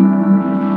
Música